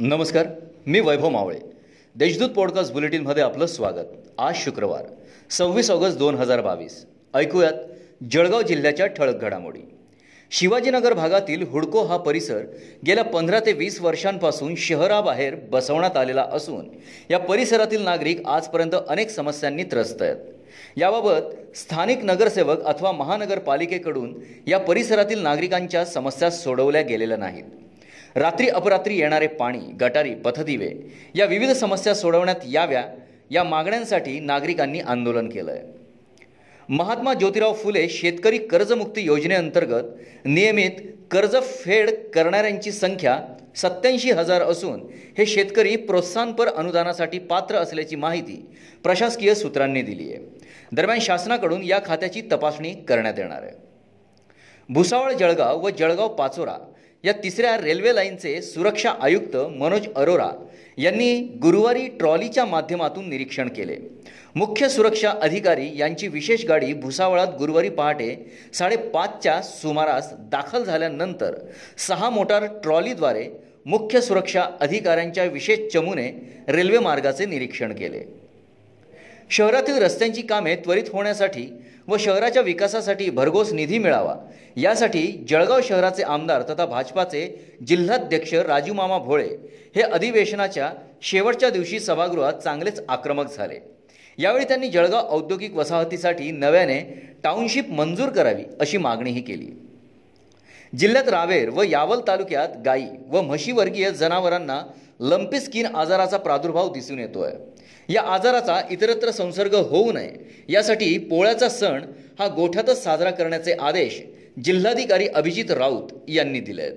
नमस्कार मी वैभव मावळे. देशदूत पॉडकास्ट बुलेटिनमध्ये आपलं स्वागत. आज शुक्रवार सव्वीस ऑगस्ट दोन हजार बावीस. ऐकूयात जळगाव जिल्ह्याच्या ठळक घडामोडी. शिवाजीनगर भागातील हुडको हा परिसर गेल्या पंधरा ते वीस वर्षांपासून शहराबाहेर बसवण्यात आलेला असून या परिसरातील नागरिक आजपर्यंत अनेक समस्यांनी त्रस्त आहेत. याबाबत स्थानिक नगरसेवक अथवा महानगरपालिकेकडून या परिसरातील नागरिकांच्या समस्या सोडवल्या गेलेल्या नाहीत. रात्री अपरात्री येणारे पाणी गटारी पथदिवे या विविध समस्या सोडवण्यात याव्या या मागण्यांसाठी नागरिकांनी आंदोलन केलं आहे महात्मा ज्योतिराव फुले शेतकरी कर्जमुक्ती योजनेअंतर्गत नियमित कर्जफेड करणाऱ्यांची संख्या सत्याऐंशी हजार असून हे शेतकरी प्रोत्साहनपर अनुदानासाठी पात्र असल्याची माहिती प्रशासकीय सूत्रांनी दिली आहे. दरम्यान शासनाकडून या खात्याची तपासणी करण्यात येणार आहे. भुसावळ जळगाव व जळगाव पाचोरा या तिसऱ्या रेल्वे लाईनचे सुरक्षा आयुक्त मनोज अरोरा यांनी गुरुवारी ट्रॉलीच्या माध्यमातून निरीक्षण केले. मुख्य सुरक्षा अधिकारी यांची विशेष गाडी भुसावळात गुरुवारी पहाटे साडेपाचच्या सुमारास दाखल झाल्यानंतर सहा मोटार ट्रॉलीद्वारे मुख्य सुरक्षा अधिकाऱ्यांच्या विशेष चमूने रेल्वे मार्गाचे निरीक्षण केले. शहरातील रस्त्यांची कामे त्वरित होण्यासाठी व शहराच्या विकासासाठी भरघोस निधी मिळावा. यासाठी जळगाव शहराचे आमदार तथा भाजपाचे जिल्हाध्यक्ष राजूमामा भोळे हे अधिवेशनाच्या शेवटच्या दिवशी सभागृहात चांगलेच आक्रमक झाले. यावेळी त्यांनी जळगाव औद्योगिक वसाहतीसाठी नव्याने टाउनशिप मंजूर करावी अशी मागणीही केली. जिल्ह्यात रावेर व यावल तालुक्यात गायी व म्हशीवर्गीय जनावरांना लंपी स्किन आजाराचा प्रादुर्भाव दिसून येतोय. या आजाराचा इतरत्र संसर्ग होऊ नये. यासाठी पोळ्याचा सण हा गोठ्यातच साजरा करण्याचे आदेश जिल्हाधिकारी अभिजित राऊत यांनी दिले. आहेत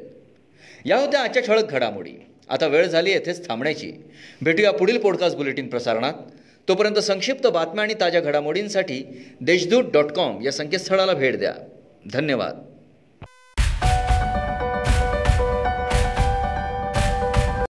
या होत्या आजच्या ठळक घडामोडी. आता वेळ झाली येथेच थांबण्याची. भेटूया पुढील पॉडकास्ट बुलेटिन प्रसारणात. तोपर्यंत संक्षिप्त बातम्या आणि ताज्या घडामोडींसाठी देशदूत डॉट कॉम या संकेतस्थळाला भेट द्या. धन्यवाद.